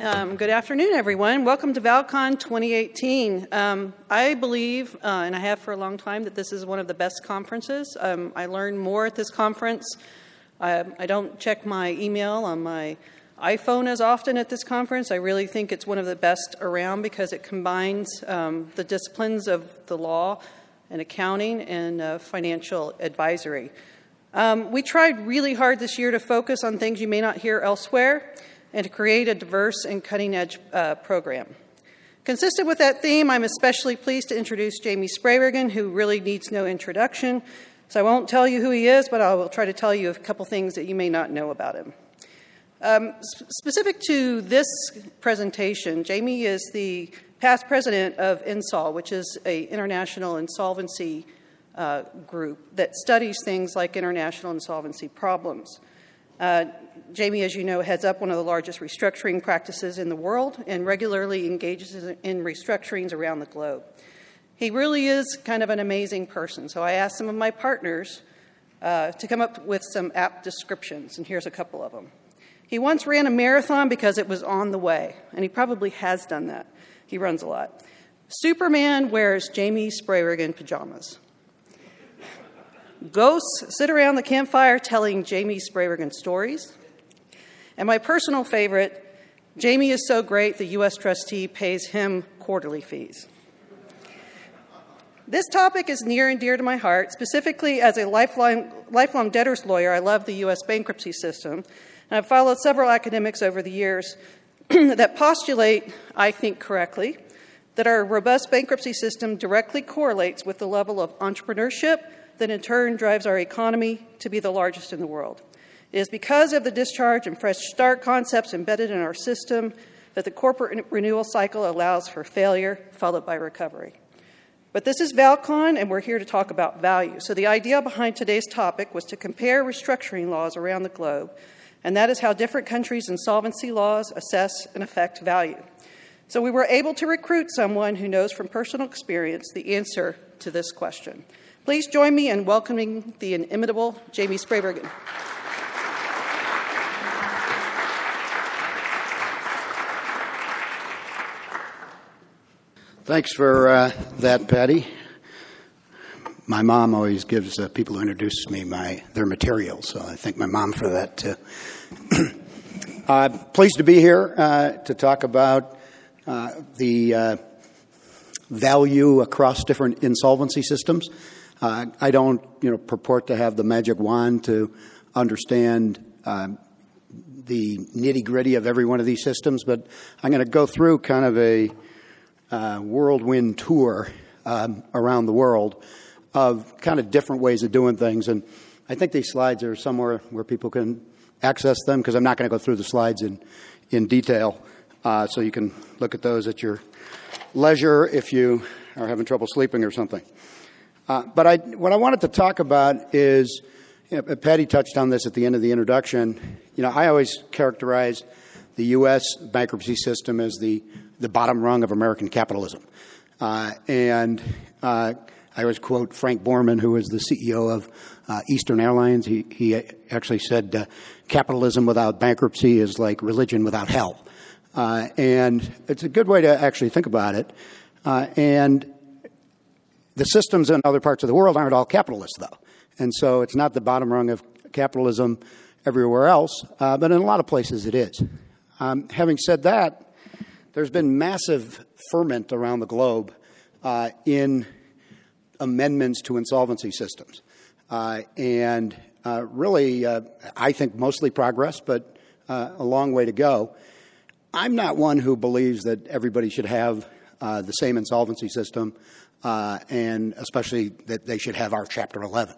Um, good afternoon, everyone. Welcome to ValCon 2018. Um, I believe, uh, and I have for a long time, that this is one of the best conferences. Um, I learn more at this conference. I, I, don't check my email on my iPhone as often at this conference. I really think it's one of the best around because it combines um, the disciplines of the law and accounting and uh, financial advisory. Um, we tried really hard this year to focus on things you may not hear elsewhere and to create a diverse and cutting edge uh, program. Consistent with that theme, I'm especially pleased to introduce Jamie Sprayregen, who really needs no introduction. So I won't tell you who he is, but I will try to tell you a couple things that you may not know about him. Um, specific to this presentation, Jamie is the past president of INSOL, which is an international insolvency uh, group that studies things like international insolvency problems. Uh, Jamie, as you know, heads up one of the largest restructuring practices in the world and regularly engages in restructurings around the globe. He really is kind of an amazing person. So I asked some of my partners uh, to come up with some apt descriptions, and here's a couple of them. He once ran a marathon because it was on the way, and he probably has done that. He runs a lot. Superman wears Jamie Sprayregen pajamas. Ghosts sit around the campfire telling Jamie Sprayregen stories. And my personal favorite, Jamie is so great the U.S. trustee pays him quarterly fees. This topic is near and dear to my heart. Specifically, as a lifelong, lifelong debtor's lawyer, I love the U.S. bankruptcy system. And I've followed several academics over the years that postulate, I think correctly, that our robust bankruptcy system directly correlates with the level of entrepreneurship that in turn drives our economy to be the largest in the world. It is because of the discharge and fresh start concepts embedded in our system that the corporate renewal cycle allows for failure followed by recovery. But this is ValCon, and we're here to talk about value. So, the idea behind today's topic was to compare restructuring laws around the globe, and that is how different countries' insolvency laws assess and affect value. So, we were able to recruit someone who knows from personal experience the answer to this question. Please join me in welcoming the inimitable Jamie Sprayregen. Thanks for uh, that, Patty. My mom always gives uh, people who introduce me my their material, so I thank my mom for that too. uh, pleased to be here uh, to talk about uh, the uh, value across different insolvency systems. Uh, I don't, you know, purport to have the magic wand to understand uh, the nitty gritty of every one of these systems, but I'm going to go through kind of a uh, whirlwind tour um, around the world of kind of different ways of doing things. And I think these slides are somewhere where people can access them because I'm not going to go through the slides in, in detail. Uh, so you can look at those at your leisure if you are having trouble sleeping or something. Uh, but I, what I wanted to talk about is, you know, Patty touched on this at the end of the introduction. You know, I always characterize the U.S. bankruptcy system as the, the bottom rung of American capitalism. Uh, and uh, I always quote Frank Borman, who was the CEO of uh, Eastern Airlines. He, he actually said, uh, capitalism without bankruptcy is like religion without hell. Uh, and it's a good way to actually think about it. and the systems in other parts of the world aren't all capitalist, though. And so it's not the bottom rung of capitalism everywhere else, uh, but in a lot of places it is. Um, having said that, there's been massive ferment around the globe uh, in amendments to insolvency systems. Uh, and uh, really, uh, I think mostly progress, but uh, a long way to go. I'm not one who believes that everybody should have the same insolvency system uh, and especially that they should have our Chapter 11.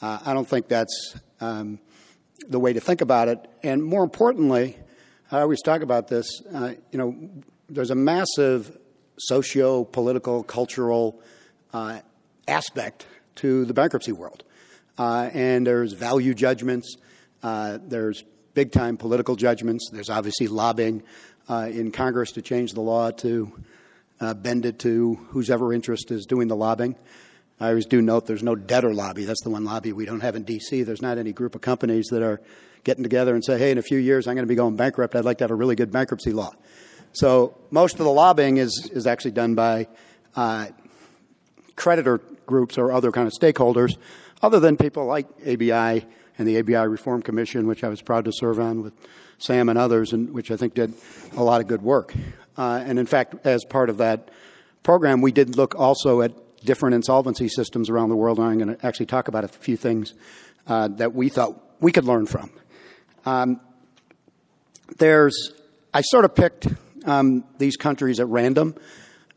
Uh, I don't think that's um, the way to think about it. And more importantly, I always talk about this. Uh, you know, there's a massive socio-political, cultural uh, aspect to the bankruptcy world, uh, and there's value judgments. Uh, there's big-time political judgments. There's obviously lobbying in Congress to change the law to uh, bend it to whose ever interest is doing the lobbying. I always do note there's no debtor lobby. That's the one lobby we don't have in D.C. There's not any group of companies that are getting together and say, hey, in a few years I'm going to be going bankrupt. I'd like to have a really good bankruptcy law. So most of the lobbying is, is actually done by uh, creditor groups or other kind of stakeholders, other than people like ABI and the ABI Reform Commission, which I was proud to serve on with Sam and others, and which I think did a lot of good work. Uh, and in fact, as part of that program, we did look also at different insolvency systems around the world, and I'm going to actually talk about a few things uh, that we thought we could learn from. Um, there's, I sort of picked um, these countries at random.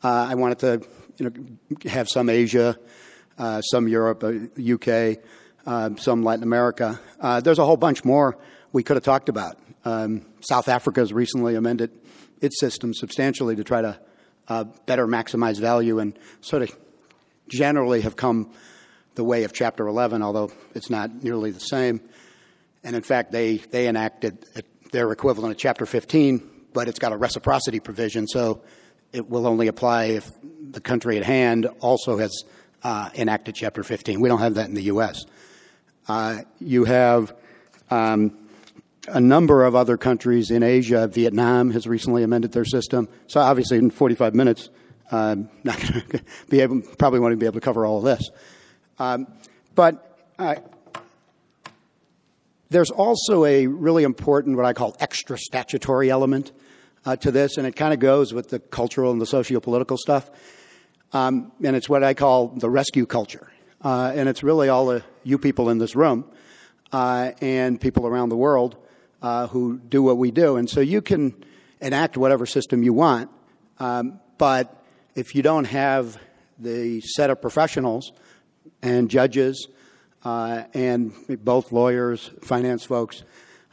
Uh, I wanted to, you know, have some Asia, uh, some Europe, UK, uh, uh, some Latin America. Uh, there's a whole bunch more we could have talked about. Um, South Africa has recently amended its system substantially to try to uh, better maximize value and sort of generally have come the way of Chapter 11, although it's not nearly the same. And in fact, they, they enacted their equivalent of Chapter 15, but it's got a reciprocity provision, so it will only apply if the country at hand also has uh, enacted Chapter 15. We don't have that in the U.S. Uh, you have um, a number of other countries in Asia. Vietnam has recently amended their system. So obviously, in 45 minutes, I'm not going to be able, probably won't be able to cover all of this. Um, but uh, there's also a really important, what I call extra statutory element uh, to this, and it kind of goes with the cultural and the socio-political stuff. Um, and it's what I call the rescue culture. Uh, and it's really all the you people in this room uh, and people around the world uh, who do what we do. And so you can enact whatever system you want, um, but if you don't have the set of professionals and judges uh, and both lawyers, finance folks,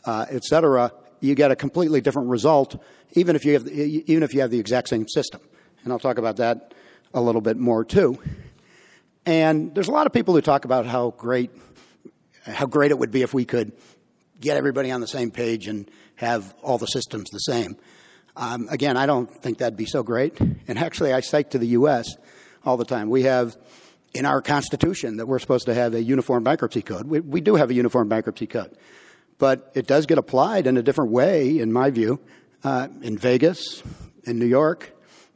uh, et cetera, you get a completely different result, even if you have even if you have the exact same system. And I'll talk about that a little bit more too. And there's a lot of people who talk about how great how great it would be if we could get everybody on the same page and have all the systems the same. Um, again, I don't think that'd be so great. And actually, I cite to the U.S. all the time. We have in our Constitution that we're supposed to have a uniform bankruptcy code. We, we do have a uniform bankruptcy code, but it does get applied in a different way, in my view, uh, in Vegas, in New York,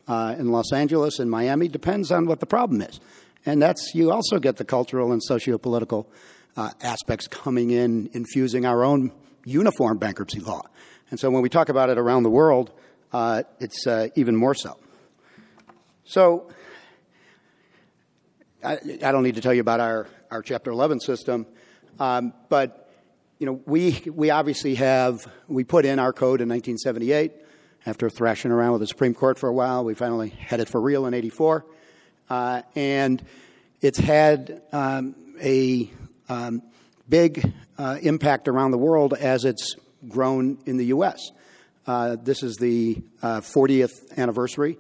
uh, in Los Angeles, in Miami. Depends on what the problem is, and that's you also get the cultural and socio-political aspects coming in, infusing our own uniform bankruptcy law. And so when we talk about it around the world, uh, it's uh, even more so. So I, I, don't need to tell you about our, our Chapter 11 system, um, but you know we we obviously have we put in our code in 1978 after thrashing around with the Supreme Court for a while. We finally had it for real in '84, uh, and it's had um, a um, big uh, impact around the world as it's grown in the U.S. Uh, this is the 40th uh, anniversary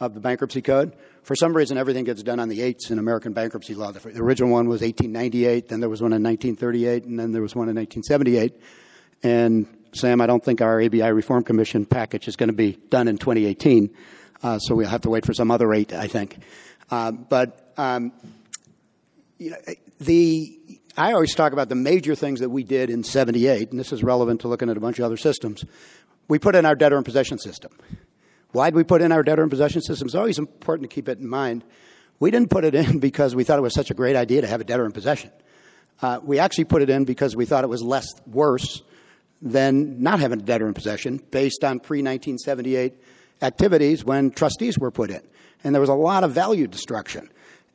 of the bankruptcy code for some reason, everything gets done on the eights in American bankruptcy law. The original one was 1898, then there was one in 1938, and then there was one in 1978. And Sam, I don't think our ABI Reform Commission package is going to be done in 2018, uh, so we'll have to wait for some other eight, I think. Uh, but um, you know, the I always talk about the major things that we did in 78, and this is relevant to looking at a bunch of other systems. We put in our debtor in possession system. Why did we put in our debtor in possession system? It's always important to keep it in mind. We didn't put it in because we thought it was such a great idea to have a debtor in possession. Uh, we actually put it in because we thought it was less worse than not having a debtor in possession based on pre 1978 activities when trustees were put in. And there was a lot of value destruction.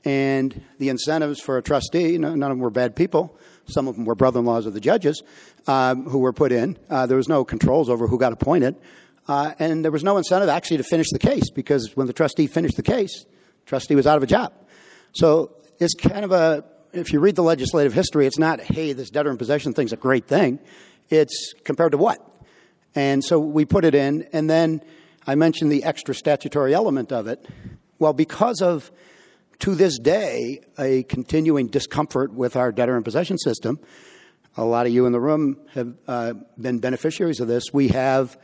And the incentives for a trustee, none of them were bad people. Some of them were brother in laws of the judges um, who were put in. Uh, there was no controls over who got appointed. Uh, and there was no incentive actually to finish the case because when the trustee finished the case, the trustee was out of a job. So it's kind of a, if you read the legislative history, it's not, hey, this debtor in possession thing's a great thing. It's compared to what? And so we put it in, and then I mentioned the extra statutory element of it. Well, because of, to this day, a continuing discomfort with our debtor in possession system, a lot of you in the room have uh, been beneficiaries of this. We have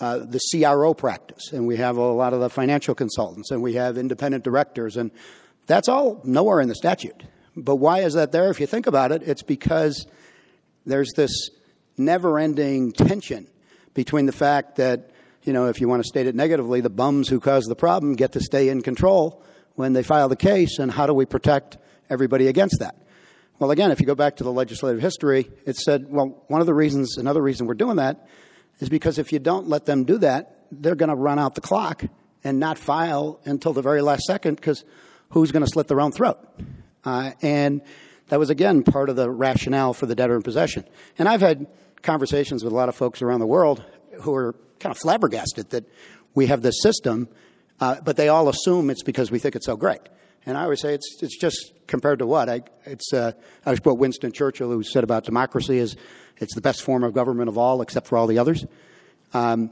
uh, the CRO practice, and we have a lot of the financial consultants, and we have independent directors, and That's all nowhere in the statute. But why is that there? If you think about it, it's because there's this never ending tension between the fact that, you know, if you want to state it negatively, the bums who cause the problem get to stay in control when they file the case, and how do we protect everybody against that? Well, again, if you go back to the legislative history, it said, well, one of the reasons, another reason we're doing that is because if you don't let them do that, they're going to run out the clock and not file until the very last second because who's going to slit their own throat? Uh, and that was, again, part of the rationale for the debtor in possession. And I've had conversations with a lot of folks around the world who are kind of flabbergasted that we have this system, uh, but they all assume it's because we think it's so great. And I always say it's, it's just compared to what? I, it's, uh, I was quote Winston Churchill, who said about democracy is it's the best form of government of all except for all the others. Um,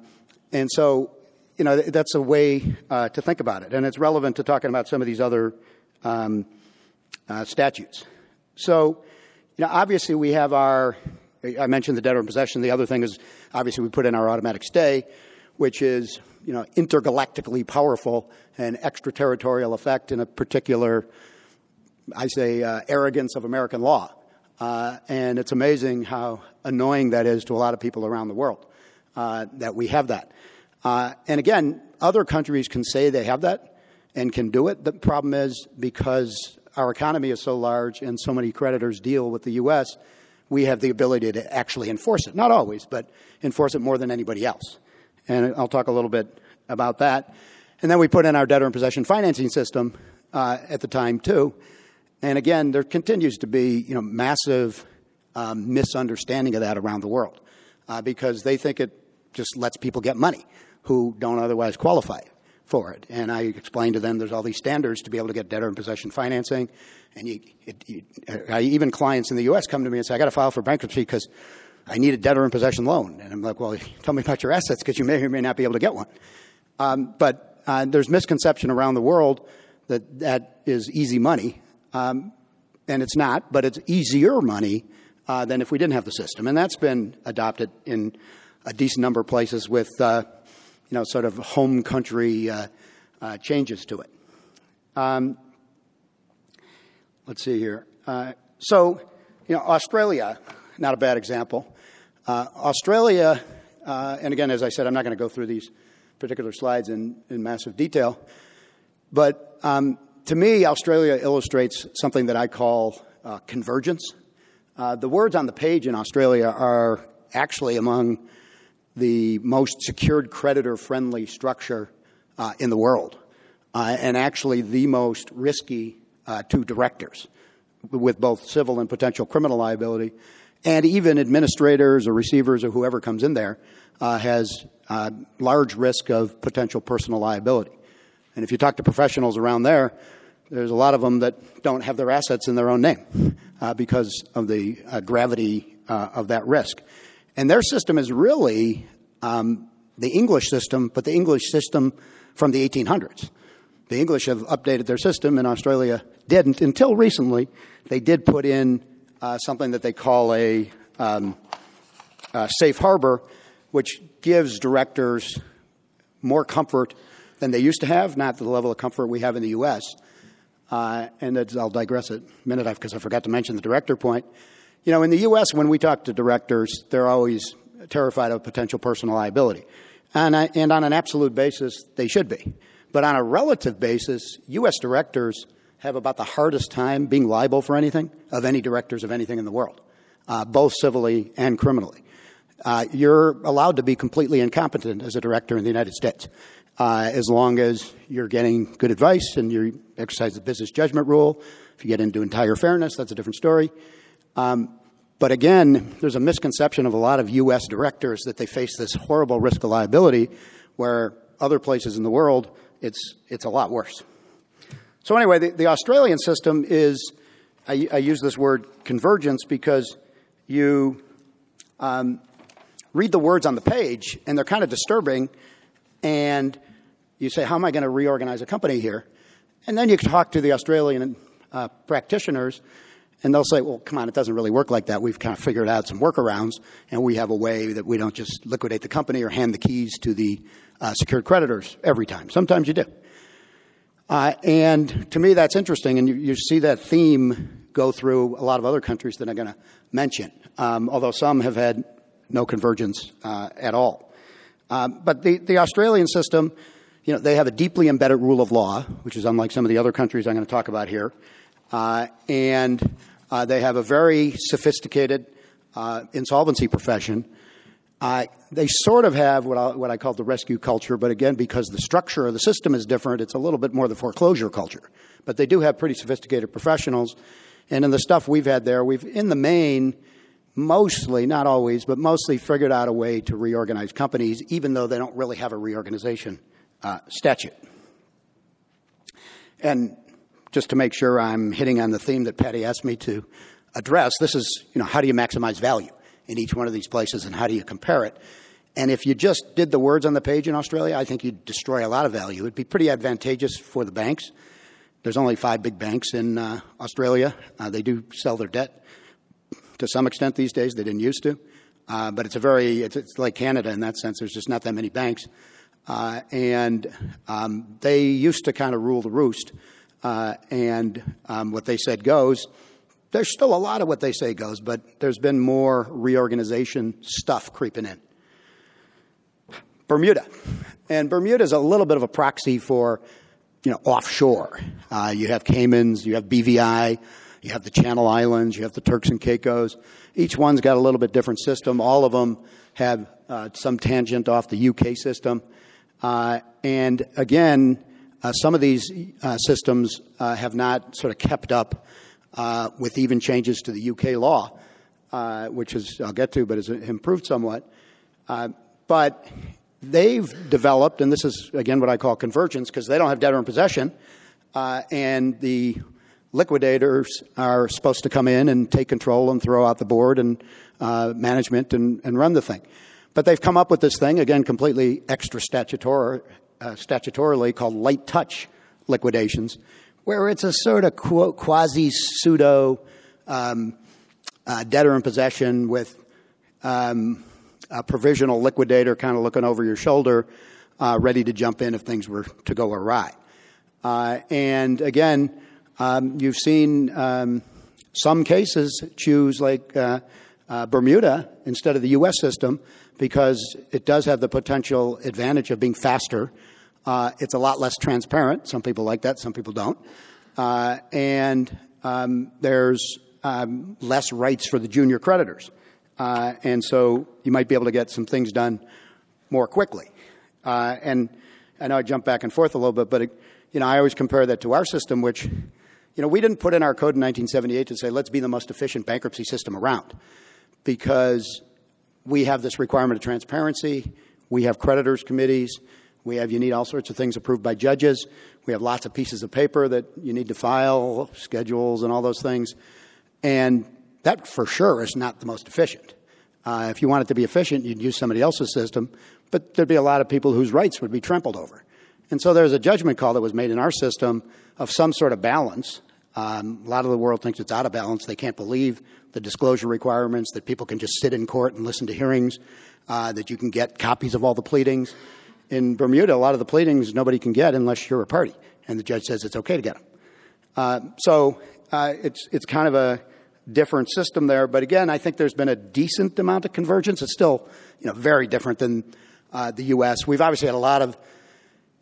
and so, you know, that's a way uh, to think about it. And it's relevant to talking about some of these other um, uh, statutes. So, you know, obviously we have our, I mentioned the debtor in possession. The other thing is obviously we put in our automatic stay, which is, you know, intergalactically powerful and extraterritorial effect in a particular, I say, uh, arrogance of American law. Uh, and it's amazing how annoying that is to a lot of people around the world uh, that we have that. Uh, and again, other countries can say they have that and can do it. The problem is because our economy is so large and so many creditors deal with the U.S., we have the ability to actually enforce it. Not always, but enforce it more than anybody else. And I'll talk a little bit about that. And then we put in our debtor in possession financing system uh, at the time, too. And again, there continues to be you know, massive um, misunderstanding of that around the world uh, because they think it just lets people get money who don't otherwise qualify for it. And I explained to them there's all these standards to be able to get debtor in possession financing. And you, it, you, I, even clients in the U.S. come to me and say, I got to file for bankruptcy because I need a debtor in possession loan. And I'm like, well, tell me about your assets because you may or may not be able to get one. Um, but uh, there's misconception around the world that that is easy money. Um, and it's not, but it's easier money uh, than if we didn't have the system. And that's been adopted in a decent number of places with uh, you know, sort of home country uh, uh, changes to it. Um, let's see here. Uh, so, you know, Australia, not a bad example. Uh, Australia, uh, and again, as I said, I'm not going to go through these particular slides in, in massive detail, but um, to me, Australia illustrates something that I call uh, convergence. the words on the page in Australia are actually among the most secured creditor friendly structure uh, in the world, uh, and actually the most risky uh, to directors with both civil and potential criminal liability. And even administrators or receivers or whoever comes in there uh, has uh, large risk of potential personal liability. And if you talk to professionals around there, there's a lot of them that don't have their assets in their own name uh, because of the gravity of that risk. And their system is really um, the English system, but the English system from the 1800s. The English have updated their system, and Australia didn't until recently. They did put in uh, something that they call a, um, a safe harbor, which gives directors more comfort than they used to have, not the level of comfort we have in the U.S. Uh, and I'll digress a minute because I forgot to mention the director point. You know, in the U.S., when we talk to directors, they're always terrified of potential personal liability. And, I, and on an absolute basis, they should be. But on a relative basis, U.S. directors have about the hardest time being liable for anything of any directors of anything in the world, uh, both civilly and criminally. Uh, you're allowed to be completely incompetent as a director in the United States. Uh, as long as you're getting good advice and you exercise the business judgment rule. If you get into entire fairness, that's a different story. Um, but again, there's a misconception of a lot of U.S. directors that they face this horrible risk of liability, where other places in the world, it's, it's a lot worse. So, anyway, the, the Australian system is, I, I, use this word convergence because you um, read the words on the page and they're kind of disturbing, and you say, How am I going to reorganize a company here? And then you talk to the Australian uh, practitioners, and they'll say, well, come on, it doesn't really work like that. We've kind of figured out some workarounds, and we have a way that we don't just liquidate the company or hand the keys to the uh, secured creditors every time. Sometimes you do. Uh, and to me, that's interesting, and you, you, see that theme go through a lot of other countries that I'm going to mention, um, although some have had no convergence uh, at all. Um, but the, the Australian system, you know, they have a deeply embedded rule of law, which is unlike some of the other countries I'm going to talk about here. Uh, and uh, they have a very sophisticated uh, insolvency profession. Uh, they sort of have what I, what I call the rescue culture, but again, because the structure of the system is different, it's a little bit more the foreclosure culture. But they do have pretty sophisticated professionals. And in the stuff we've had there, we've, in the main, mostly, not always, but mostly figured out a way to reorganize companies, even though they don't really have a reorganization uh, statute. And just to make sure I'm hitting on the theme that Patty asked me to address, this is, you know, how do you maximize value in each one of these places and how do you compare it? And if you just did the words on the page in Australia, I think you'd destroy a lot of value. It'd be pretty advantageous for the banks. There's only five big banks in uh, Australia. Uh, they do sell their debt to some extent these days. They didn't used to. Uh, but it's a very, it's, it's, like Canada in that sense. There's just not that many banks. Uh, and um, they used to kind of rule the roost. Uh, and um, what they said goes. There's still a lot of what they say goes, but there's been more reorganization stuff creeping in. Bermuda. And Bermuda is a little bit of a proxy for, you know, offshore. Uh, you have Caymans, you have BVI, you have the Channel Islands, you have the Turks and Caicos. Each one's got a little bit different system. All of them have uh, some tangent off the UK system. Uh, and again, uh, some of these uh, systems uh, have not sort of kept up uh, with even changes to the UK law, which is I'll get to, but has improved somewhat. but they've developed, and this is again what I call convergence, because they don't have debtor in possession, and the liquidators are supposed to come in and take control and throw out the board and uh, management and, and, run the thing. But they've come up with this thing, again, completely extra uh, statutorily called light touch liquidations, where it's a sort of quasi pseudo um, uh, debtor in possession with um, a provisional liquidator kind of looking over your shoulder, uh, ready to jump in if things were to go awry. Uh, and again, um, you've seen um, some cases choose like uh, uh, Bermuda instead of the U.S. system because it does have the potential advantage of being faster. Uh, it's a lot less transparent. Some people like that, some people don't. Uh, and um, there's um, less rights for the junior creditors. Uh, and so you might be able to get some things done more quickly. Uh, and I know I jump back and forth a little bit, but it, you know I always compare that to our system, which you know, we didn't put in our code in 1978 to say, let's be the most efficient bankruptcy system around because we have this requirement of transparency. We have creditors committees. We have, you need all sorts of things approved by judges. We have lots of pieces of paper that you need to file, schedules, and all those things. And that for sure is not the most efficient. Uh, if you want it to be efficient, you'd use somebody else's system, but there'd be a lot of people whose rights would be trampled over. And so there's a judgment call that was made in our system of some sort of balance. Um, a lot of the world thinks it's out of balance. They can't believe the disclosure requirements, that people can just sit in court and listen to hearings, uh, that you can get copies of all the pleadings. In Bermuda, a lot of the pleadings nobody can get unless you're a party, and the judge says it's okay to get them. Uh, so uh, it's, it's kind of a different system there. But again, I think there's been a decent amount of convergence. It's still you know, very different than uh, the U.S. We've obviously had a lot of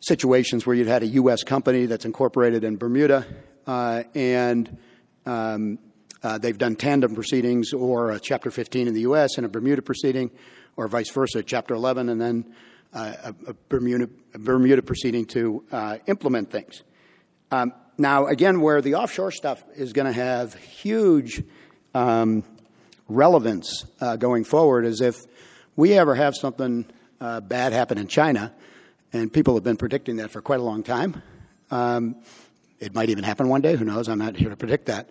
situations where you've had a U.S. company that's incorporated in Bermuda, uh, and um, uh, they've done tandem proceedings or Chapter 15 in the U.S. and a Bermuda proceeding, or vice versa, Chapter 11, and then a, a, Bermuda, a, Bermuda, proceeding to uh, implement things. Um, now, again, where the offshore stuff is going to have huge um, relevance uh, going forward is if we ever have something uh, bad happen in China and people have been predicting that for quite a long time. Um, it might even happen one day, who knows? I'm not here to predict that.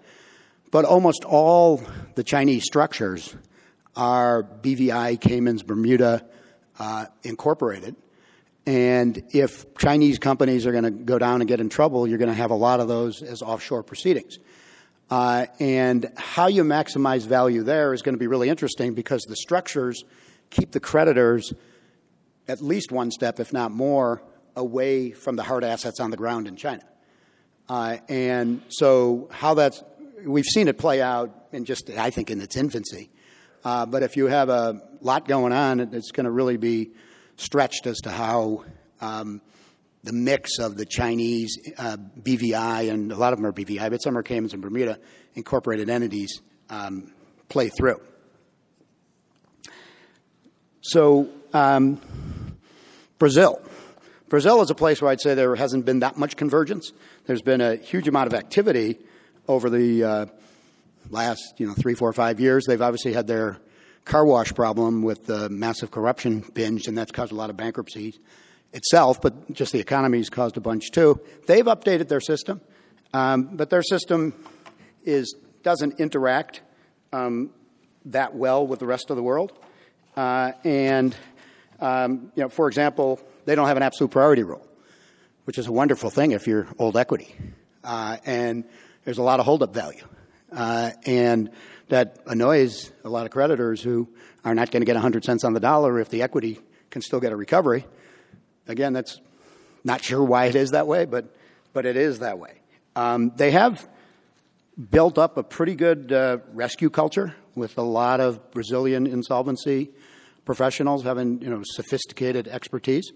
But almost all the Chinese structures are BVI, Caymans, Bermuda uh, incorporated. And if Chinese companies are going to go down and get in trouble, you're going to have a lot of those as offshore proceedings. Uh, and how you maximize value there is going to be really interesting because the structures keep the creditors at least one step, if not more, away from the hard assets on the ground in China. Uh, and so, how that's, we've seen it play out in just, I think, in its infancy. Uh, but if you have a lot going on, it's going to really be stretched as to how um, the mix of the Chinese uh, BVI, and a lot of them are BVI, but some are Caymans and Bermuda incorporated entities, um, play through. So, um, Brazil. Brazil is a place where I'd say there hasn't been that much convergence. There's been a huge amount of activity over the uh, last, you know, three, four, five years. They've obviously had their car wash problem with the massive corruption binge, and that's caused a lot of bankruptcies itself, but just the economy's caused a bunch too. They've updated their system, um, but their system is doesn't interact um, that well with the rest of the world. Uh, and um, you know, for example, they don't have an absolute priority rule, which is a wonderful thing if you're old equity. Uh, and there's a lot of holdup value, uh, and that annoys a lot of creditors who are not going to get 100 cents on the dollar if the equity can still get a recovery. Again, that's not sure why it is that way, but but it is that way. Um, they have built up a pretty good uh, rescue culture with a lot of Brazilian insolvency professionals having you know sophisticated expertise.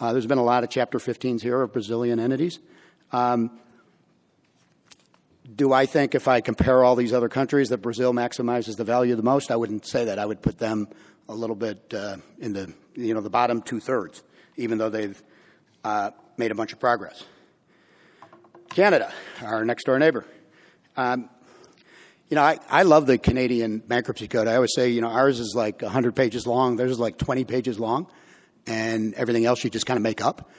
Uh, there's been a lot of Chapter 15s here of Brazilian entities. Um, do I think if I compare all these other countries that Brazil maximizes the value the most? I wouldn't say that. I would put them a little bit uh, in the you know the bottom two thirds, even though they've uh, made a bunch of progress. Canada, our next door neighbor. Um, you know, I, I love the Canadian bankruptcy code. I always say, you know, ours is like 100 pages long, theirs is like 20 pages long, and everything else you just kind of make up.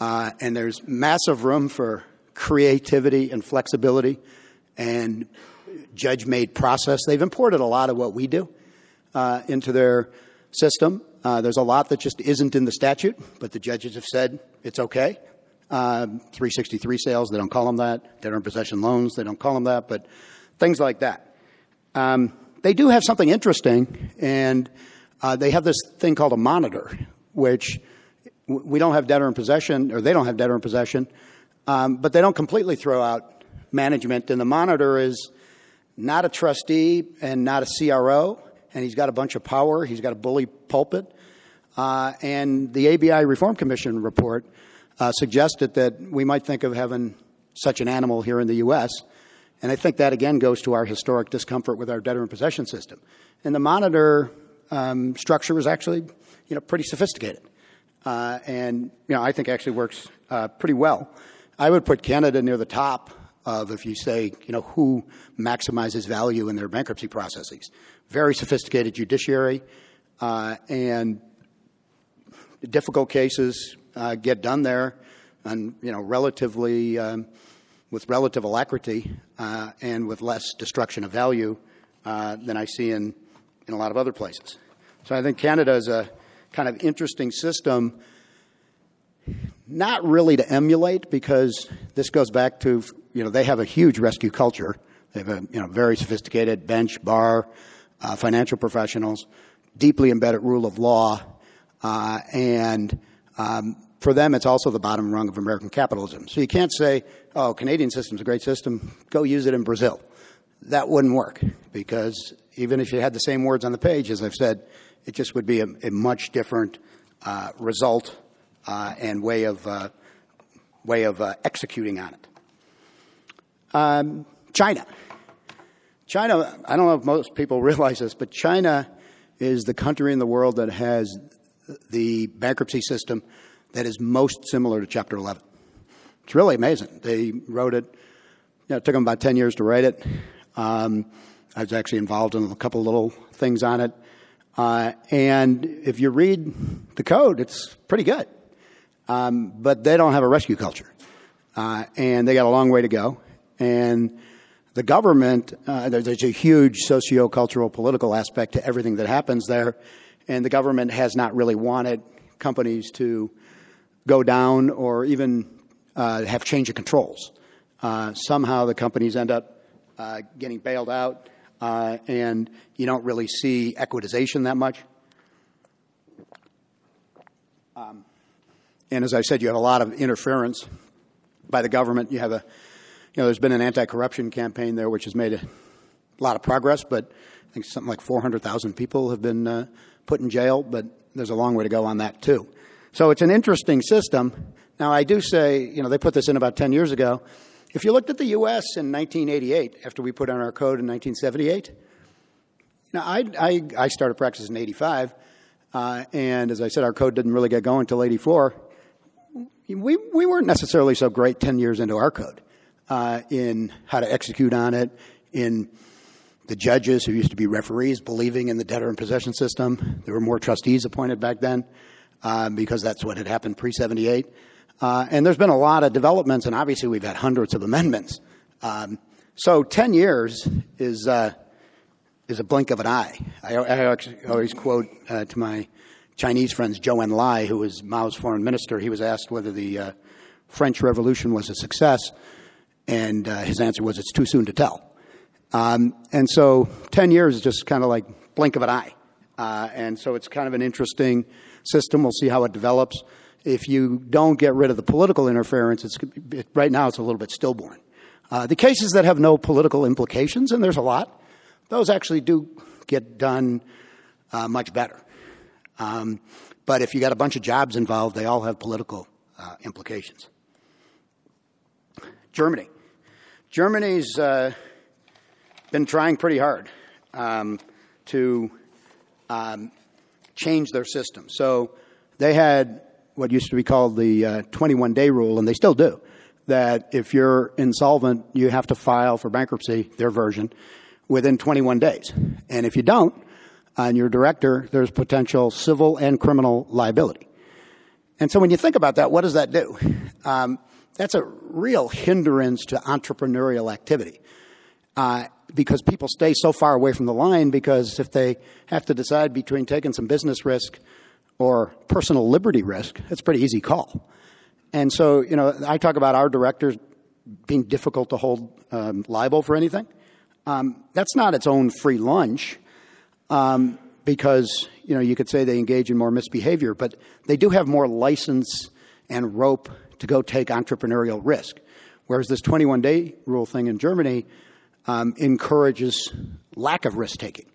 Uh, and there's massive room for creativity and flexibility and judge made process. They've imported a lot of what we do uh, into their system. Uh, there's a lot that just isn't in the statute, but the judges have said it's okay. Uh, 363 sales, they don't call them that. Debtor in possession loans, they don't call them that, but things like that. Um, they do have something interesting, and uh, they have this thing called a monitor, which we don't have debtor in possession, or they don't have debtor in possession, um, but they don't completely throw out management. And the monitor is not a trustee and not a CRO, and he's got a bunch of power. He's got a bully pulpit. Uh, and the ABI Reform Commission report uh, suggested that we might think of having such an animal here in the U.S. And I think that again goes to our historic discomfort with our debtor in possession system. And the monitor um, structure is actually, you know, pretty sophisticated, uh, and you know, I think actually works uh, pretty well. I would put Canada near the top of if you say, you know, who maximizes value in their bankruptcy processes. Very sophisticated judiciary, uh, and difficult cases uh, get done there, and you know, relatively. Um, with relative alacrity uh, and with less destruction of value uh, than I see in, in a lot of other places. So I think Canada is a kind of interesting system, not really to emulate because this goes back to, you know, they have a huge rescue culture. They have a, you know, very sophisticated bench, bar, uh, financial professionals, deeply embedded rule of law, uh, and um, for them, it's also the bottom rung of American capitalism. So you can't say, oh, Canadian system's a great system, go use it in Brazil. That wouldn't work because even if you had the same words on the page, as I've said, it just would be a, a much different uh, result and way of, uh, way of uh, executing on it. Um, China. China, I don't know if most people realize this, but China is the country in the world that has the bankruptcy system that is most similar to Chapter 11. It's really amazing. They wrote it, you know, it took them about 10 years to write it. Um, I was actually involved in a couple little things on it. Uh, and if you read the code, it's pretty good. Um, but they don't have a rescue culture. Uh, and they got a long way to go. And the government, uh, there's, there's a huge socio-cultural political aspect to everything that happens there. And the government has not really wanted companies to go down or even uh, have change of controls. Uh, somehow the companies end up uh, getting bailed out, uh, and you don't really see equitization that much. Um, and as I said, you have a lot of interference by the government. You have a you know, there's been an anti-corruption campaign there, which has made a lot of progress, but I think something like 400,000 people have been uh, put in jail, but there's a long way to go on that too. So it's an interesting system. Now, I do say, you know, they put this in about 10 years ago. If you looked at the U.S. in 1988, after we put on our code in 1978, now I, I, I started practice in 85, uh, and as I said, our code didn't really get going until 84. We, we weren't necessarily so great 10 years into our code uh, in how to execute on it, in the judges who used to be referees believing in the debtor in possession system. There were more trustees appointed back then uh, because that's what had happened pre 78. Uh, and there's been a lot of developments, and obviously we've had hundreds of amendments. Um, so 10 years is, uh, is a blink of an eye. I, I always quote uh, to my Chinese friends Zhou Enlai, who was Mao's foreign minister. He was asked whether the uh, French Revolution was a success, and uh, his answer was, "It's too soon to tell." Um, and so 10 years is just kind of like blink of an eye. Uh, and so it's kind of an interesting system. We'll see how it develops. If you don't get rid of the political interference, it's, it, right now it's a little bit stillborn. Uh, the cases that have no political implications, and there's a lot, those actually do get done uh, much better. Um, but if you got a bunch of jobs involved, they all have political uh, implications. Germany. Germany's uh, been trying pretty hard um, to um, change their system. So they had what used to be called the uh, 21 day rule, and they still do. That if you're insolvent, you have to file for bankruptcy, their version, within 21 days. And if you don't, and you're director, there's potential civil and criminal liability. And so when you think about that, what does that do? Um, that's a real hindrance to entrepreneurial activity. Uh, because people stay so far away from the line because if they have to decide between taking some business risk or personal liberty risk, it's a pretty easy call. And so, you know, I talk about our directors being difficult to hold um, liable for anything. Um, that's not its own free lunch um, because, you know, you could say they engage in more misbehavior, but they do have more license and rope to go take entrepreneurial risk. Whereas this 21 day rule thing in Germany, um, encourages lack of risk taking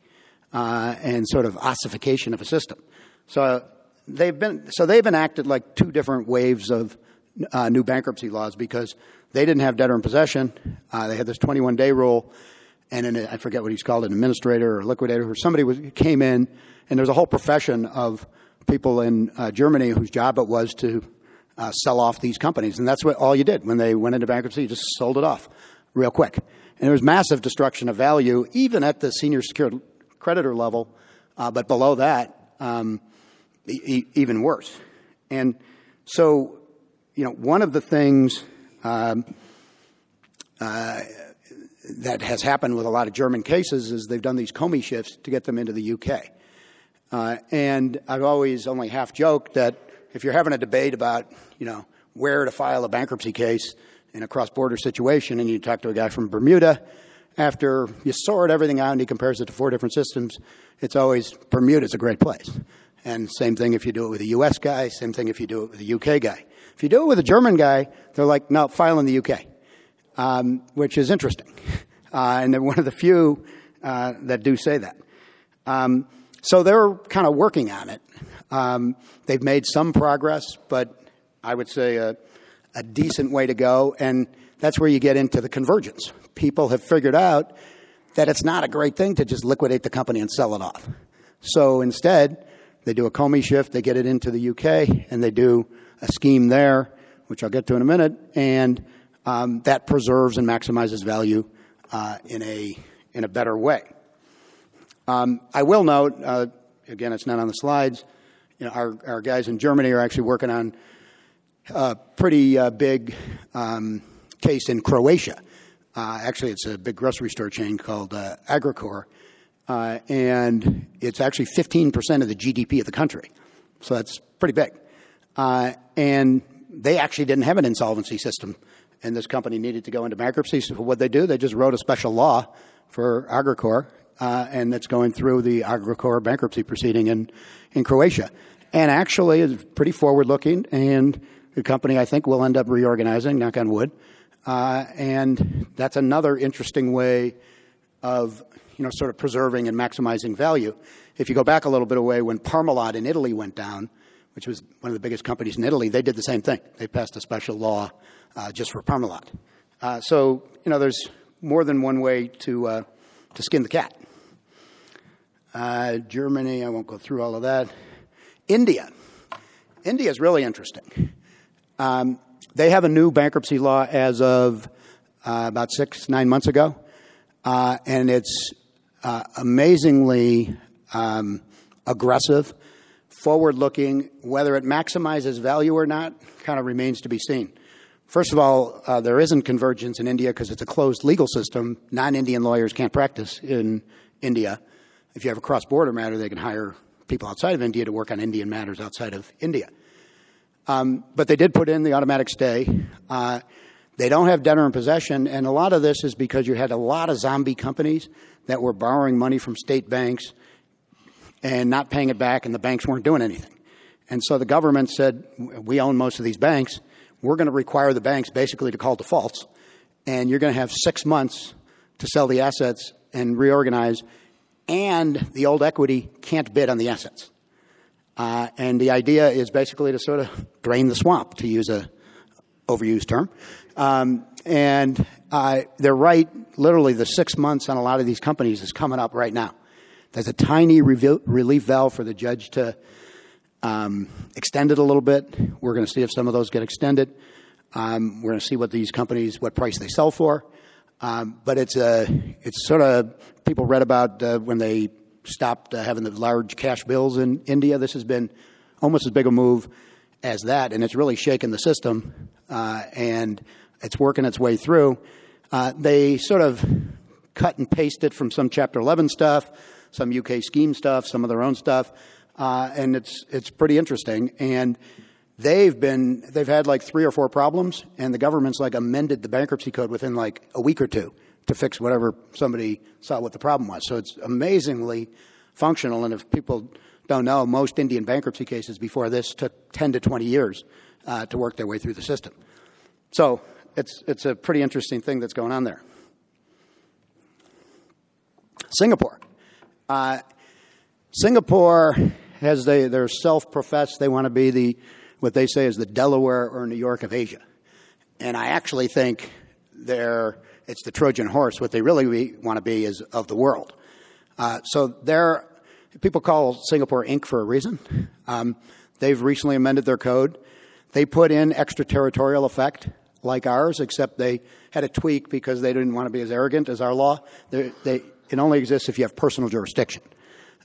uh, and sort of ossification of a system. So they've been so they've enacted like two different waves of uh, new bankruptcy laws because they didn't have debtor in possession. Uh, they had this 21 day rule, and an, I forget what he's called, an administrator or liquidator, or somebody was, came in, and there was a whole profession of people in uh, Germany whose job it was to uh, sell off these companies, and that's what all you did when they went into bankruptcy. You just sold it off real quick. And there was massive destruction of value, even at the senior secured creditor level, uh, but below that, um, e- even worse. And so, you know, one of the things um, uh, that has happened with a lot of German cases is they've done these COMI shifts to get them into the UK. Uh, and I've always only half joked that if you're having a debate about, you know, where to file a bankruptcy case, in a cross border situation and you talk to a guy from Bermuda, after you sort everything out and he compares it to four different systems, it's always Bermuda's a great place. And same thing if you do it with a US guy, same thing if you do it with a UK guy. If you do it with a German guy, they're like, no, file in the UK, um, which is interesting. Uh, and they're one of the few uh, that do say that. Um, so they're kind of working on it. Um, they've made some progress, but I would say uh, a decent way to go. And that's where you get into the convergence. People have figured out that it's not a great thing to just liquidate the company and sell it off. So instead, they do a COMI shift, they get it into the UK, and they do a scheme there, which I'll get to in a minute, and um, that preserves and maximizes value uh, in a in a better way. Um, I will note, uh, again, it's not on the slides. You know, our our guys in Germany are actually working on a pretty uh, big um, case in Croatia. Uh, actually, it's a big grocery store chain called uh, Agrokor, uh, and it's actually 15% of the GDP of the country. So that's pretty big. And they actually didn't have an insolvency system, and this company needed to go into bankruptcy. So what they do, they just wrote a special law for Agrokor, uh, and that's going through the Agrokor bankruptcy proceeding in, in Croatia. And actually, it's pretty forward looking, and the company, I think, will end up reorganizing, knock on wood, Uh, and that's another interesting way of, you know, sort of preserving and maximizing value. If you go back a little bit away, when Parmalat in Italy went down, which was one of the biggest companies in Italy, they did the same thing. They passed a special law just for Parmalat. Uh, so, you know, there's more than one way to, uh, to skin the cat. Uh, Germany, I won't go through all of that. India. India is really interesting. Um, they have a new bankruptcy law as of uh, about six, nine months ago, uh, and it's uh, amazingly um, aggressive, forward looking. Whether it maximizes value or not kind of remains to be seen. First of all, uh, there isn't convergence in India because it's a closed legal system. Non Indian lawyers can't practice in India. If you have a cross border matter, they can hire people outside of India to work on Indian matters outside of India. Um, but they did put in the automatic stay. Uh, they don't have debtor in possession, and a lot of this is because you had a lot of zombie companies that were borrowing money from state banks and not paying it back, and the banks weren't doing anything. And so the government said, We own most of these banks. We're going to require the banks basically to call defaults, and you're going to have six months to sell the assets and reorganize, and the old equity can't bid on the assets. Uh, and the idea is basically to sort of drain the swamp, to use a overused term. Um, and uh, they're right. Literally, the six months on a lot of these companies is coming up right now. There's a tiny relief valve for the judge to um, extend it a little bit. We're going to see if some of those get extended. Um, we're going to see what these companies, what price they sell for. Um, but it's a, it's sort of people read about uh, when they stopped uh, having the large cash bills in India. This has been almost as big a move as that, and it's really shaken the system, uh, and it's working its way through. Uh, they sort of cut and pasted from some Chapter 11 stuff, some UK scheme stuff, some of their own stuff, uh, and it's it's pretty interesting. And they've been they've had like three or four problems, and the government's like amended the bankruptcy code within like a week or two to fix whatever somebody saw what the problem was. So it's amazingly functional. And if people don't know, most Indian bankruptcy cases before this took 10 to 20 years uh, to work their way through the system. So it's, it's a pretty interesting thing that's going on there. Singapore. Uh, Singapore has they, they're self-professed they want to be the what they say is the Delaware or New York of Asia, and I actually think they're it's the Trojan horse. What they really want to be is of the world. Uh, so there, people call Singapore Inc. for a reason. Um, they've recently amended their code. They put in extraterritorial effect like ours, except they had a tweak because they didn't want to be as arrogant as our law. They, they, it only exists if you have personal jurisdiction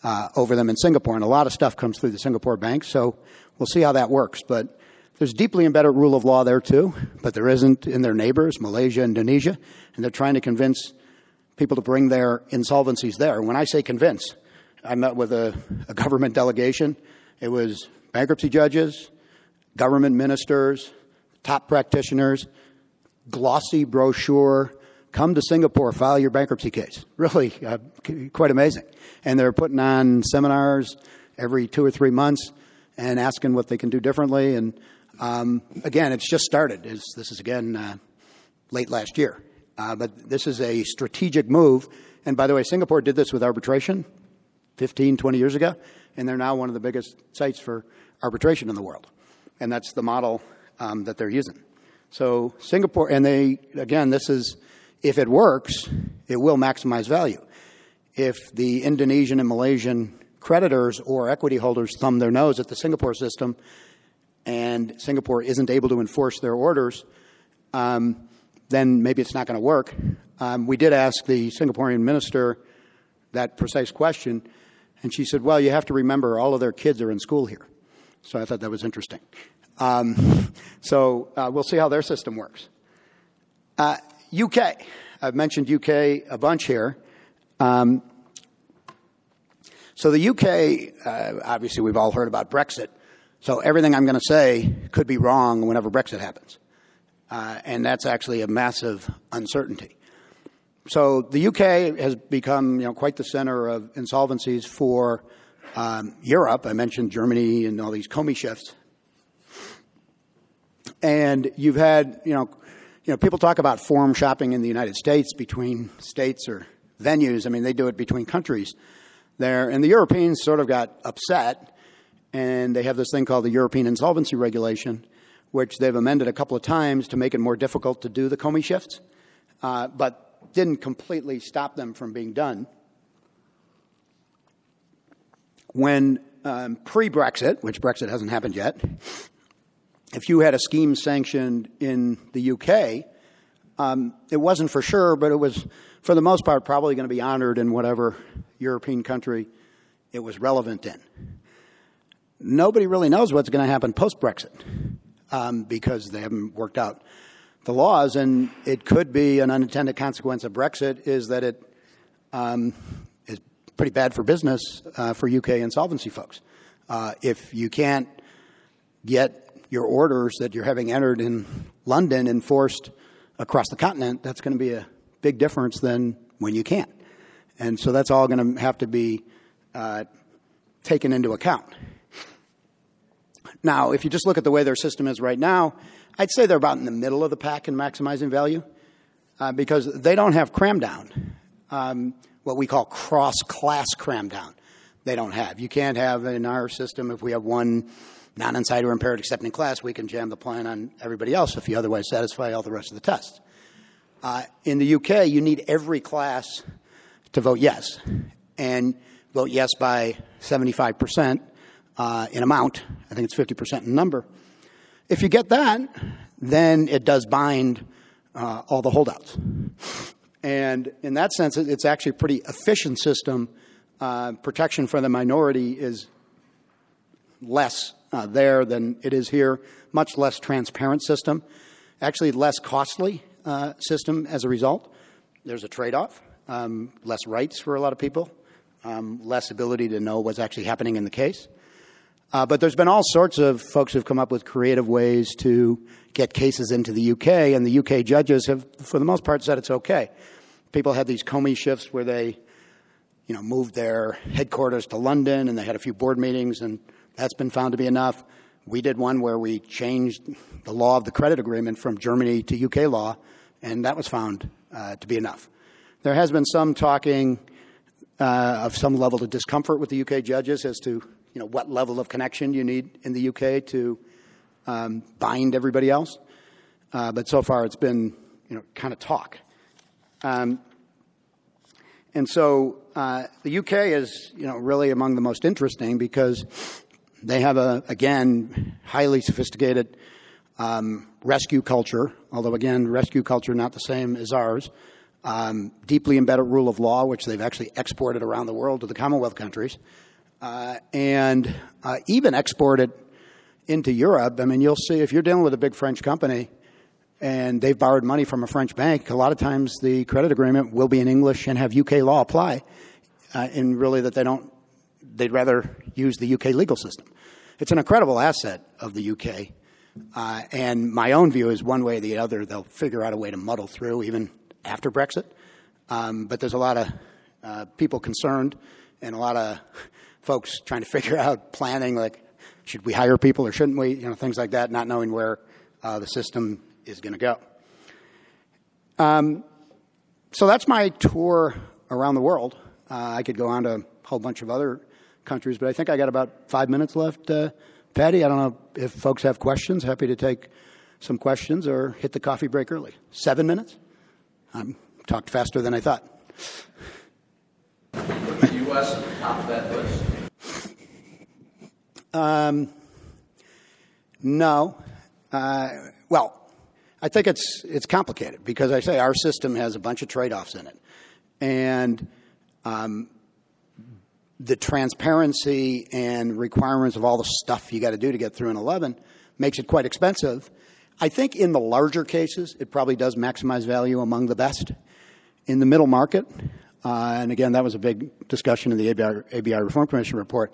uh, over them in Singapore, and a lot of stuff comes through the Singapore bank. So we'll see how that works. But there's deeply embedded rule of law there too, but there isn't in their neighbors, Malaysia, Indonesia, and they're trying to convince people to bring their insolvencies there. When I say convince, I met with a, a government delegation. It was bankruptcy judges, government ministers, top practitioners, glossy brochure. Come to Singapore, file your bankruptcy case. Really, uh, quite amazing. And they're putting on seminars every two or three months and asking what they can do differently. And um, again, it's just started. It's, this is again uh, late last year, uh, but this is a strategic move. And by the way, Singapore did this with arbitration 15, 20 years ago, and they're now one of the biggest sites for arbitration in the world. And that's the model um, that they're using. So Singapore, and they again, this is if it works, it will maximize value. If the Indonesian and Malaysian creditors or equity holders thumb their nose at the Singapore system, and Singapore isn't able to enforce their orders, um, then maybe it's not going to work. Um, we did ask the Singaporean minister that precise question, and she said, Well, you have to remember all of their kids are in school here. So I thought that was interesting. Um, so uh, we'll see how their system works. Uh, UK. I've mentioned UK a bunch here. Um, so the UK, uh, obviously, we've all heard about Brexit. So everything I'm going to say could be wrong whenever Brexit happens. Uh, and that's actually a massive uncertainty. So the UK has become you know, quite the center of insolvencies for um, Europe. I mentioned Germany and all these COMI shifts. And you've had, you know, you know, people talk about forum shopping in the United States between states or venues. I mean, they do it between countries there. And the Europeans sort of got upset, and they have this thing called the European Insolvency Regulation, which they've amended a couple of times to make it more difficult to do the COMI shifts, uh, but didn't completely stop them from being done. When um, pre Brexit, which Brexit hasn't happened yet, if you had a scheme sanctioned in the UK, um, it wasn't for sure, but it was, for the most part, probably going to be honored in whatever European country it was relevant in. Nobody really knows what's going to happen post Brexit um, because they haven't worked out the laws, and it could be an unintended consequence of Brexit is that it um, is pretty bad for business uh, for UK insolvency folks. Uh, if you can't get your orders that you're having entered in London enforced across the continent, that's going to be a big difference than when you can't. And so that's all going to have to be uh, taken into account. Now, if you just look at the way their system is right now, I'd say they're about in the middle of the pack in maximizing value uh, because they don't have cram down, um, what we call cross class cram down. They don't have. You can't have in our system if we have one non insider impaired accepting class, we can jam the plan on everybody else if you otherwise satisfy all the rest of the tests. Uh, in the UK, you need every class to vote yes, and vote yes by 75% uh, in amount. I think it's 50% in number. If you get that, then it does bind uh, all the holdouts. And in that sense, it's actually a pretty efficient system. Uh, protection for the minority is less uh, there than it is here. Much less transparent system, actually less costly uh, system as a result. There's a trade-off, um, less rights for a lot of people, um, less ability to know what's actually happening in the case. Uh, but there's been all sorts of folks who've come up with creative ways to get cases into the UK, and the UK judges have, for the most part, said it's okay. People had these COMI shifts where they, you know, moved their headquarters to London, and they had a few board meetings, and that's been found to be enough. We did one where we changed the law of the credit agreement from Germany to UK law, and that was found uh, to be enough. There has been some talking uh, of some level of discomfort with the UK judges as to you know what level of connection you need in the UK to um, bind everybody else. Uh, but so far, it's been you know kind of talk. Um, and so uh, the UK is you know really among the most interesting because they have a, again, highly sophisticated um, rescue culture, although, again, rescue culture not the same as ours. Um, deeply embedded rule of law, which they've actually exported around the world to the Commonwealth countries, uh, and uh, even exported into Europe. I mean, you'll see if you're dealing with a big French company and they've borrowed money from a French bank, a lot of times the credit agreement will be in English and have UK law apply, uh, and really that they don't they'd rather use the UK legal system. It's an incredible asset of the UK. Uh, and my own view is one way or the other, they'll figure out a way to muddle through even after Brexit. Um, but there's a lot of uh, people concerned and a lot of folks trying to figure out planning, like, should we hire people or shouldn't we? You know, things like that, not knowing where uh, the system is going to go. Um, so that's my tour around the world. Uh, I could go on to a whole bunch of other countries. But I think I got about five minutes left. Uh, Patty, I don't know if folks have questions. Happy to take some questions or hit the coffee break early. Seven minutes? I am talked faster than I thought. the U.S. at the top of that list? Um, no. Uh, well, I think it's it's complicated because I say our system has a bunch of trade-offs in it, and um, the transparency and requirements of all the stuff you got to do to get through an 11 makes it quite expensive. I think in the larger cases, it probably does maximize value among the best. In the middle market, uh, and again, that was a big discussion in the ABI, ABI Reform Commission report,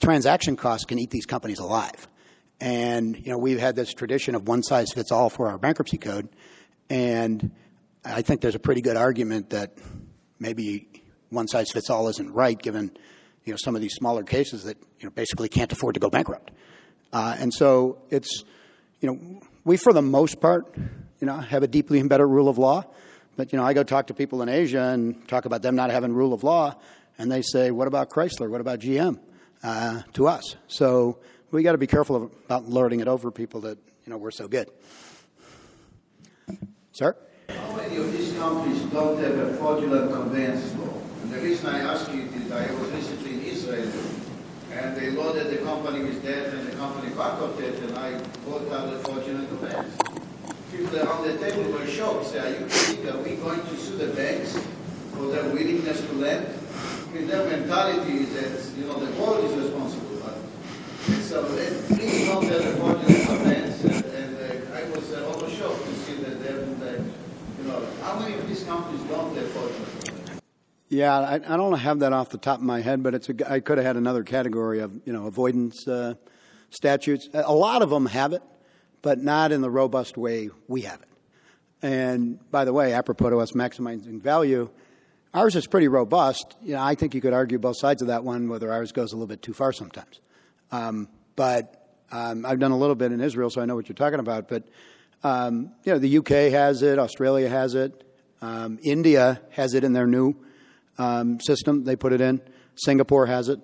transaction costs can eat these companies alive. And, you know, we've had this tradition of one size fits all for our bankruptcy code. And I think there's a pretty good argument that maybe one size fits all isn't right given you know, some of these smaller cases that you know, basically can't afford to go bankrupt. Uh, and so it's, you know, we for the most part you know, have a deeply embedded rule of law. But, you know, I go talk to people in Asia and talk about them not having rule of law, and they say, what about Chrysler? What about GM? Uh, to us. So we got to be careful about lording it over people that, you know, we're so good. Sir? How many of these countries don't have a fraudulent conveyance law? The reason I ask you is I was recently in Israel, and they loaded the company with debt, and the company bankrupted, and I bought out the fraudulent conveyance. People around the table were shocked. Say, are you kidding? Are we going to sue the banks for their willingness to lend? Mean, their mentality is that, you know, the world is responsible. So really don't have a fraudulent conveyance, and, and uh, I was uh, almost shocked to see that they haven't, uh, you know, how many of these companies don't have fraudulent? Yeah, I, I don't have that off the top of my head, but it's a, I could have had another category of you know avoidance uh, statutes. A lot of them have it, but not in the robust way we have it. And by the way, apropos to us maximizing value, ours is pretty robust. You know, I think you could argue both sides of that one, whether ours goes a little bit too far sometimes. Um, but um, I've done a little bit in Israel, so I know what you're talking about. But um, you know, the UK has it, Australia has it, um, India has it in their new um, system. They put it in. Singapore has it.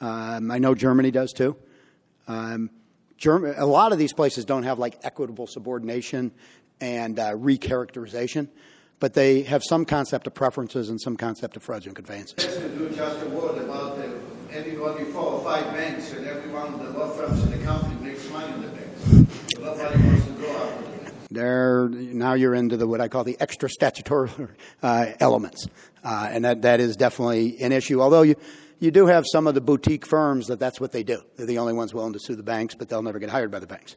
Um, I know Germany does too. Um, Germ- a lot of these places don't have like equitable subordination and uh, recharacterization, but they have some concept of preferences and some concept of fraudulent conveyances. Do just a word about uh, everybody, four or five banks, and everyone, the law firms in the country makes money in the banks. So nobody wants to go after the banks. There, now you're into the what I call the extra statutory uh, elements, uh, and that, that is definitely an issue. Although you, you do have some of the boutique firms that that's what they do. They're the only ones willing to sue the banks, but they'll never get hired by the banks.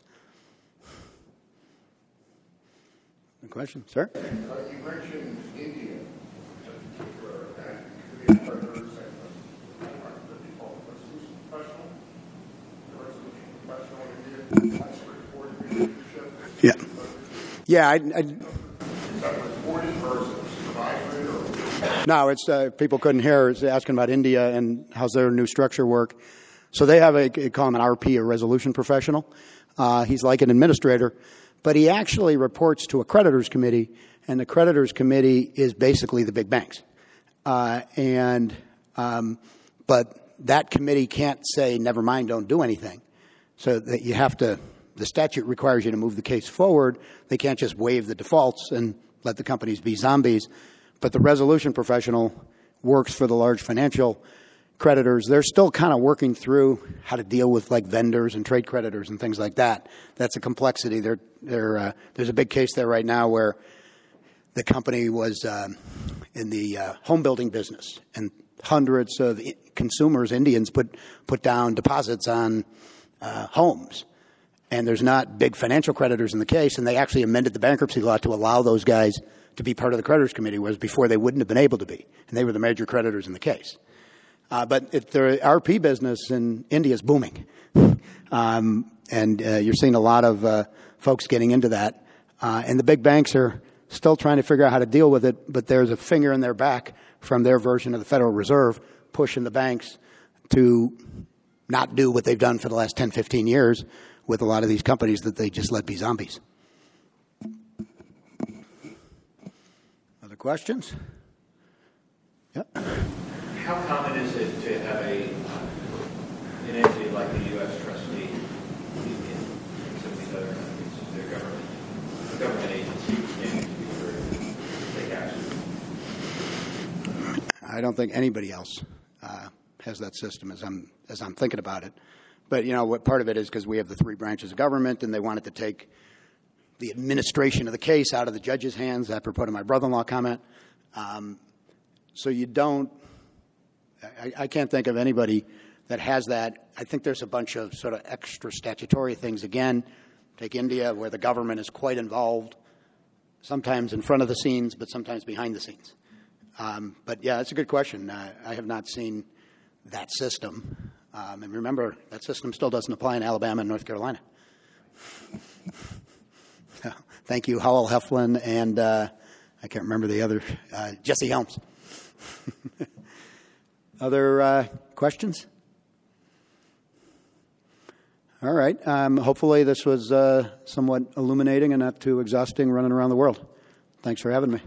The question, sir? Uh, You mentioned India as a particular, and Korean partners and the the default resolution professional, the resolution professional in India, that's reported leadership. Yeah. Yeah, I, I? No, it's uh, people couldn't hear. It's asking about India and how's their new structure work. So they have a they call him an RP, a resolution professional. Uh, he's like an administrator, but he actually reports to a creditors committee, and the creditors committee is basically the big banks. Uh, and um, but that committee can't say, "Never mind, don't do anything." So that you have to. The statute requires you to move the case forward. They can't just waive the defaults and let the companies be zombies. But the resolution professional works for the large financial creditors. They're still kind of working through how to deal with like vendors and trade creditors and things like that. That's a complexity. They're, they're, uh, there's a big case there right now where the company was um, in the uh, home building business, and hundreds of consumers, Indians, put put down deposits on uh, homes. And there's not big financial creditors in the case, and they actually amended the bankruptcy law to allow those guys to be part of the creditors committee, whereas before they wouldn't have been able to be, and they were the major creditors in the case. Uh, but the RP business in India is booming, um, and uh, you're seeing a lot of uh, folks getting into that. Uh, and the big banks are still trying to figure out how to deal with it, but there's a finger in their back from their version of the Federal Reserve pushing the banks to not do what they've done for the last 10, 15 years with a lot of these companies that they just let be zombies. Other questions? Yep. How common is it to have a, an entity like the U.S. trustee in some of these other countries, their government, a government agency standing to be for take action? I don't think anybody else uh, has that system as I'm as I'm thinking about it. But you know, what part of it is because we have the three branches of government, and they wanted to take the administration of the case out of the judge's hands. Apropos to my brother-in-law comment, um, so you don't. I, I can't think of anybody that has that. I think there's a bunch of sort of extra statutory things. Again, take India, where the government is quite involved, sometimes in front of the scenes, but sometimes behind the scenes. Um, but yeah, that's a good question. Uh, I have not seen that system. Um, and remember, that system still doesn't apply in Alabama and North Carolina. Thank you, Howell Heflin, and uh, I can't remember the other, uh, Jesse Helms. other uh, questions? All right. Um, hopefully, this was uh, somewhat illuminating and not too exhausting running around the world. Thanks for having me.